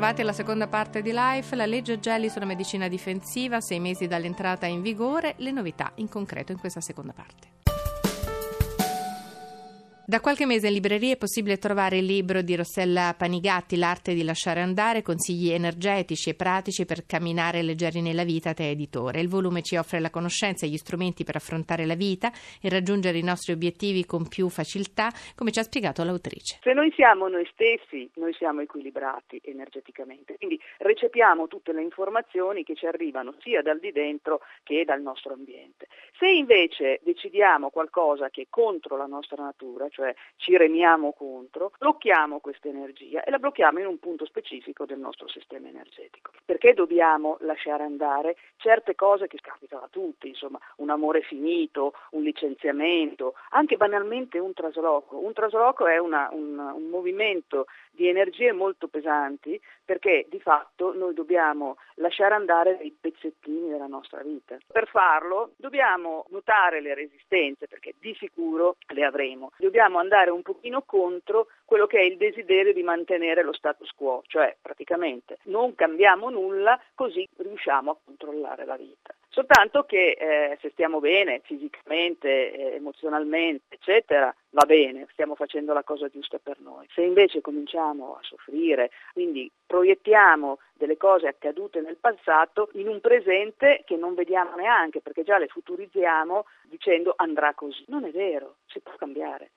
bentrovati alla seconda parte di Life. La legge Gelli sulla medicina difensiva, sei mesi dall'entrata in vigore, le novità in concreto in questa seconda parte. Da qualche mese in libreria è possibile trovare il libro di Rossella Panigatti, L'arte di lasciare andare, consigli energetici e pratici per camminare leggeri nella vita, te editore. Il volume ci offre la conoscenza e gli strumenti per affrontare la vita e raggiungere i nostri obiettivi con più facilità, come ci ha spiegato l'autrice. Se noi siamo noi stessi, noi siamo equilibrati energeticamente, quindi recepiamo tutte le informazioni che ci arrivano sia dal di dentro che dal nostro ambiente. Se invece decidiamo qualcosa che è contro la nostra natura, cioè cioè ci remiamo contro, blocchiamo questa energia e la blocchiamo in un punto specifico del nostro sistema energetico. Perché dobbiamo lasciare andare certe cose che capitano a tutti, insomma, un amore finito, un licenziamento, anche banalmente un trasloco. Un trasloco è una, un, un movimento di energie molto pesanti perché di fatto noi dobbiamo lasciare andare dei pezzettini della nostra vita. Per farlo dobbiamo notare le resistenze perché di sicuro le avremo. Dobbiamo dobbiamo andare un pochino contro quello che è il desiderio di mantenere lo status quo, cioè praticamente non cambiamo nulla così riusciamo a controllare la vita. Soltanto che eh, se stiamo bene fisicamente, eh, emozionalmente, eccetera, va bene, stiamo facendo la cosa giusta per noi. Se invece cominciamo a soffrire, quindi proiettiamo delle cose accadute nel passato in un presente che non vediamo neanche, perché già le futurizziamo dicendo andrà così. Non è vero, si può cambiare.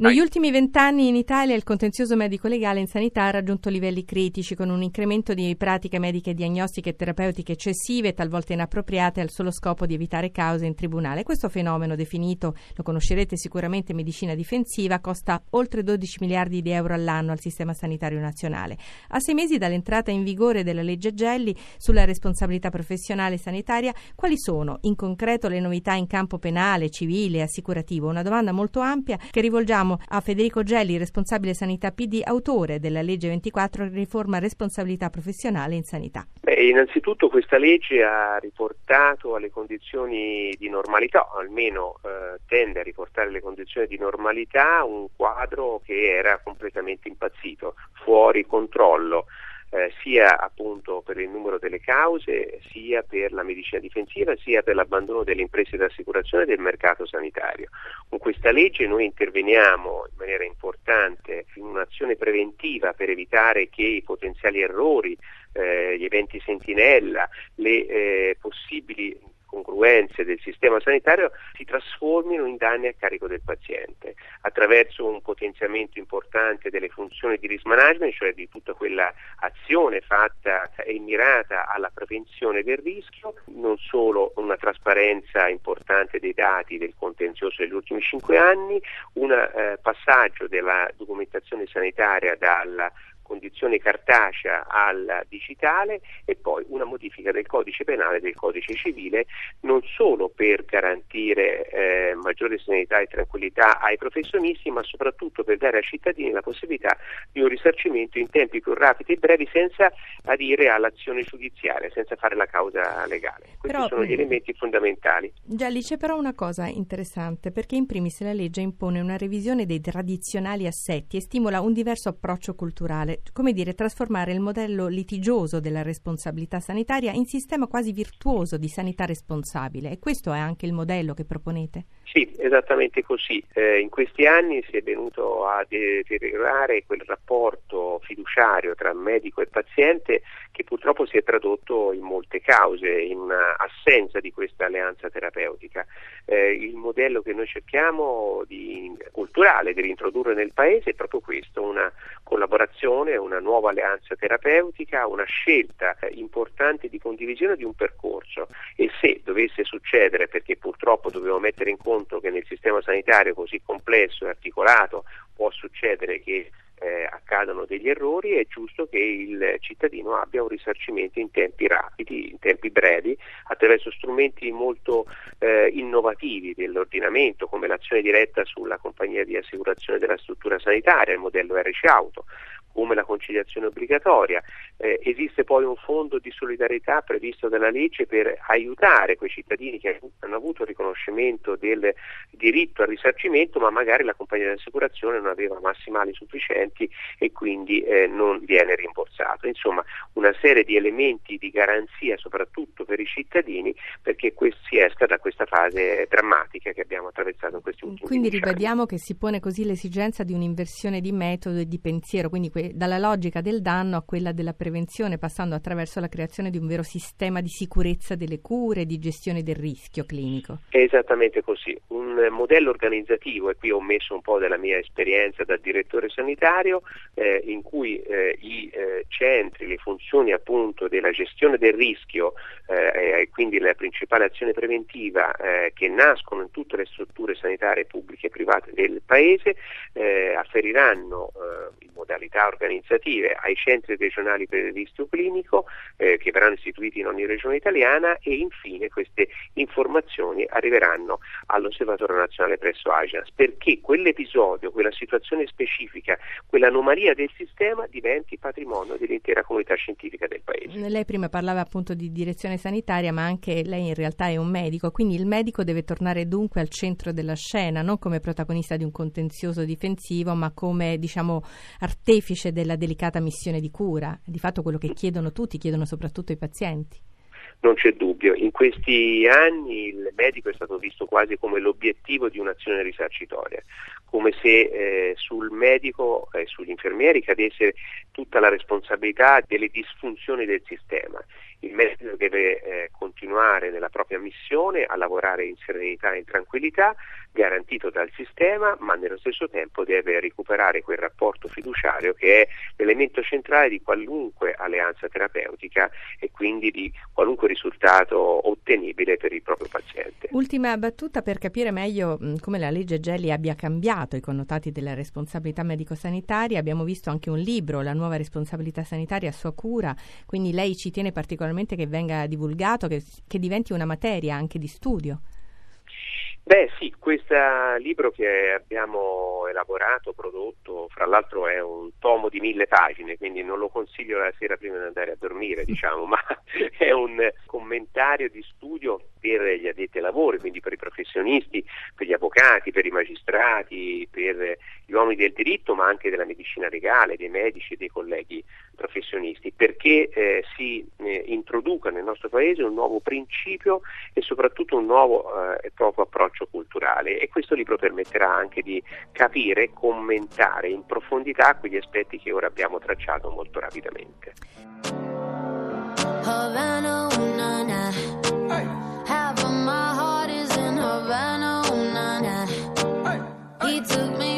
Negli ultimi vent'anni in Italia il contenzioso medico-legale in sanità ha raggiunto livelli critici con un incremento di pratiche mediche diagnostiche e terapeutiche eccessive, talvolta inappropriate al solo scopo di evitare cause in tribunale. Questo fenomeno definito, lo conoscerete sicuramente, medicina difensiva, costa oltre 12 miliardi di euro all'anno al sistema sanitario nazionale. A sei mesi dall'entrata in vigore della legge Gelli sulla responsabilità professionale sanitaria, quali sono in concreto le novità in campo penale, civile e assicurativo? Una domanda molto ampia che rivolgiamo Chiediamo a Federico Gelli, responsabile sanità PD, autore della legge 24 riforma responsabilità professionale in sanità. Beh, innanzitutto questa legge ha riportato alle condizioni di normalità, o almeno eh, tende a riportare alle condizioni di normalità un quadro che era completamente impazzito, fuori controllo eh, sia appunto per il numero delle cause, sia per la medicina difensiva, sia per l'abbandono delle imprese di assicurazione del mercato sanitario. Con questa legge noi interveniamo in maniera importante in un'azione preventiva per evitare che i potenziali errori, eh, gli eventi sentinella, le eh, possibili incongruenze del sistema sanitario si trasformino in danni a carico del paziente attraverso un potenziamento importante delle funzioni di risk management, cioè di tutta quella azione fatta e mirata alla prevenzione del rischio, non solo una trasparenza importante dei dati del contenzioso degli ultimi cinque anni, un eh, passaggio della documentazione sanitaria dalla condizione cartacea al digitale e poi una modifica del codice penale e del codice civile non solo per garantire eh, maggiore serenità e tranquillità ai professionisti ma soprattutto per dare ai cittadini la possibilità di un risarcimento in tempi più rapidi e brevi senza adire all'azione giudiziaria, senza fare la causa legale. Questi però, sono gli elementi fondamentali. Già lì c'è però una cosa interessante perché in primis la legge impone una revisione dei tradizionali assetti e stimola un diverso approccio culturale come dire, trasformare il modello litigioso della responsabilità sanitaria in sistema quasi virtuoso di sanità responsabile. E questo è anche il modello che proponete? Sì, esattamente così. Eh, in questi anni si è venuto a deteriorare quel rapporto fiduciario tra medico e paziente che purtroppo si è tradotto in molte cause, in assenza di questa alleanza terapeutica. Eh, il modello che noi cerchiamo di, culturale di reintrodurre nel Paese è proprio questo, una collaborazione, una nuova alleanza terapeutica, una scelta eh, importante di condivisione di un percorso e se dovesse succedere, perché purtroppo dobbiamo mettere in conto che nel sistema sanitario così complesso e articolato può succedere che eh, accadano degli errori, è giusto che il cittadino abbia un risarcimento in tempi rapidi, in tempi brevi, attraverso strumenti molto eh, innovativi dell'ordinamento, come l'azione diretta sulla compagnia di assicurazione della struttura sanitaria, il modello RC Auto, come la conciliazione obbligatoria. Eh, esiste poi un fondo di solidarietà previsto dalla legge per aiutare quei cittadini che hanno avuto il riconoscimento del diritto al risarcimento, ma magari la compagnia di assicurazione non aveva massimali sufficienti e quindi eh, non viene rimborsato. Insomma, una serie di elementi di garanzia soprattutto per i cittadini perché si esca da questa fase drammatica che abbiamo attraversato in questi ultimi Quindi anni. ribadiamo che si pone così l'esigenza di un'inversione di metodo e di pensiero, quindi que- dalla logica del danno a quella della prevenzione, passando attraverso la creazione di un vero sistema di sicurezza delle cure e di gestione del rischio clinico. È esattamente così, un modello organizzativo, e qui ho messo un po' della mia esperienza da direttore sanitario, eh, in cui eh, i eh, centri, le funzioni appunto della gestione del rischio eh, e quindi la principale azione preventiva eh, che nascono in tutte le strutture sanitarie pubbliche e private del Paese eh, afferiranno modalità organizzative ai centri regionali per il rischio clinico che verranno istituiti in ogni regione italiana e infine queste informazioni arriveranno all'Osservatorio Nazionale presso Agenas perché quell'episodio, quella situazione specifica, quell'anomalia del sistema diventi patrimonio dell'intera comunità scientifica del Paese. Lei prima parlava appunto di direzione sanitaria, ma anche lei in realtà è un medico, quindi il medico deve tornare dunque al centro della scena, non come protagonista di un contenzioso difensivo, ma come diciamo artefice della delicata missione di cura. Di fatto quello che chiedono tutti, chiedono soprattutto i pazienti. Non c'è dubbio, in questi anni il medico è stato visto quasi come l'obiettivo di un'azione risarcitoria, come se eh, sul medico e sugli infermieri cadesse tutta la responsabilità delle disfunzioni del sistema. Il medico deve eh, continuare nella propria missione a lavorare in serenità e in tranquillità, garantito dal sistema, ma nello stesso tempo deve recuperare quel rapporto fiduciario che è l'elemento centrale di qualunque alleanza terapeutica e quindi di qualunque risultato ottenibile per il proprio paziente. Ultima battuta per capire meglio mh, come la legge Gelli abbia cambiato i connotati della responsabilità medico-sanitaria. Abbiamo visto anche un libro, La nuova responsabilità sanitaria a sua cura, quindi lei ci tiene particolarmente che venga divulgato, che, che diventi una materia anche di studio. Beh sì, questo libro che abbiamo elaborato, prodotto, fra l'altro è un tomo di mille pagine, quindi non lo consiglio la sera prima di andare a dormire, diciamo, ma è un commentario di studio per gli addetti ai lavori, quindi per i professionisti, per gli avvocati, per i magistrati, per gli uomini del diritto, ma anche della medicina legale, dei medici e dei colleghi professionisti, perché eh, si eh, introduca nel nostro Paese un nuovo principio e soprattutto un nuovo eh, proprio approccio culturale e questo libro permetterà anche di capire e commentare in profondità quegli aspetti che ora abbiamo tracciato molto rapidamente. my heart is in Havana, oh, nah, nah. He took me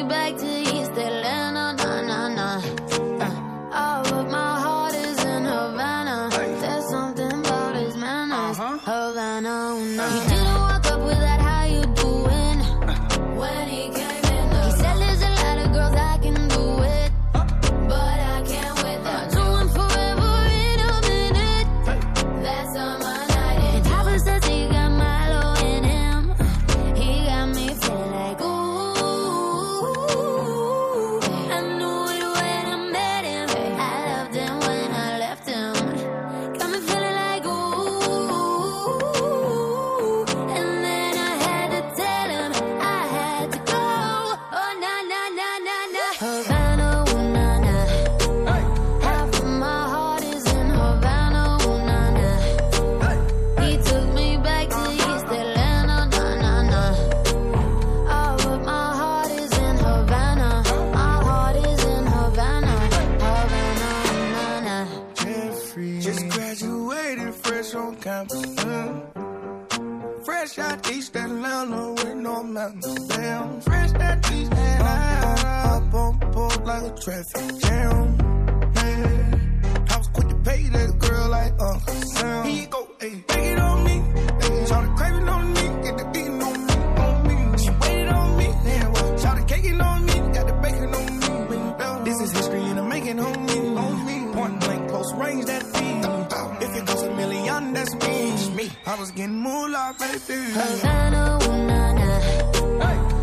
Compton. Fresh out East Atlanta with no mountains Damn, Fresh out East Atlanta. Up on pole like a traffic jam. Yeah. I was quick to pay that girl like Uncle Sam. He go, hey, take it on. I was getting moolah, baby. Havana, ooh, nah, nah. Hey.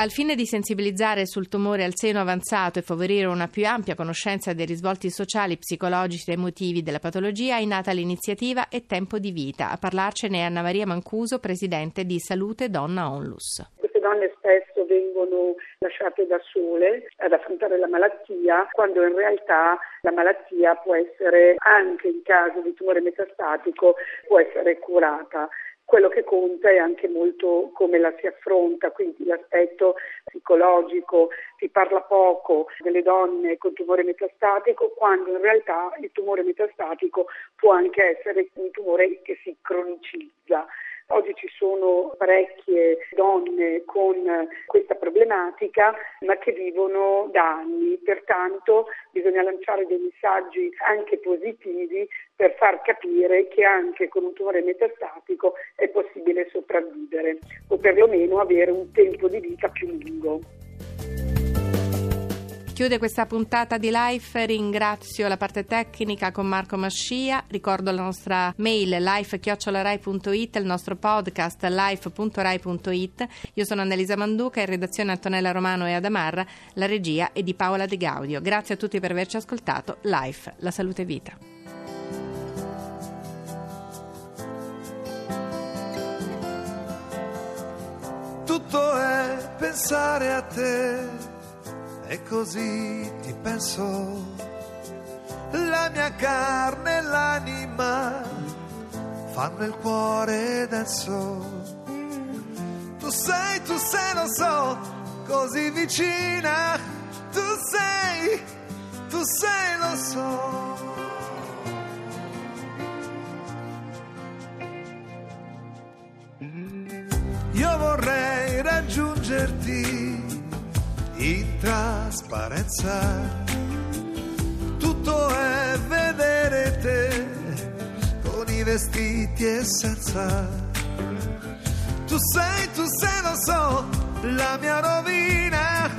Al fine di sensibilizzare sul tumore al seno avanzato e favorire una più ampia conoscenza dei risvolti sociali, psicologici e emotivi della patologia, è nata l'iniziativa È tempo di vita. A parlarcene è Anna Maria Mancuso, presidente di Salute Donna Onlus. Queste donne spesso vengono lasciate da sole ad affrontare la malattia, quando in realtà la malattia può essere, anche in caso di tumore metastatico, può essere curata quello che conta è anche molto come la si affronta, quindi l'aspetto psicologico, si parla poco delle donne con tumore metastatico, quando in realtà il tumore metastatico può anche essere un tumore che si cronicizza. Oggi ci sono parecchie donne con questa problematica ma che vivono da anni, pertanto bisogna lanciare dei messaggi anche positivi per far capire che anche con un tumore metastatico è possibile sopravvivere o perlomeno avere un tempo di vita più lungo. Chiude questa puntata di Life, ringrazio la parte tecnica con Marco Mascia, ricordo la nostra mail life-rai.it, il nostro podcast life.rai.it. Io sono Annalisa Manduca, in redazione Antonella Romano e Adamarra, la regia è di Paola De Gaudio. Grazie a tutti per averci ascoltato. Life, la salute vita. Tutto è pensare a te e così ti penso. La mia carne e l'anima fanno il cuore denso. Tu sei, tu sei, lo so, così vicina. Tu sei, tu sei, lo so. Io vorrei raggiungerti in trasparenza. Tutto è vedere te con i vestiti e senza. Tu sei, tu sei, lo so, la mia rovina.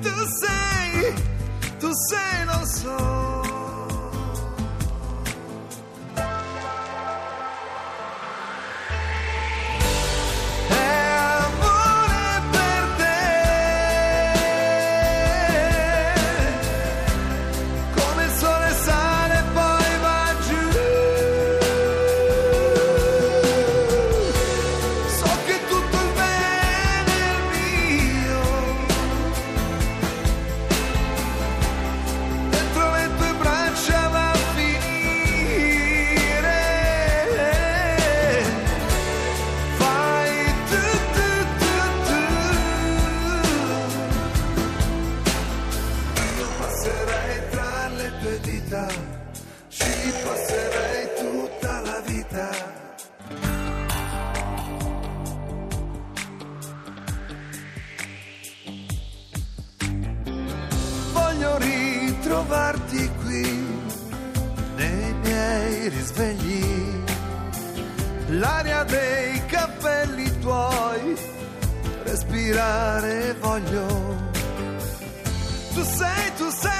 Tu sei, tu sei, lo so. Trovarti qui nei miei risvegli, l'aria dei capelli tuoi, respirare voglio. Tu sei, tu sei,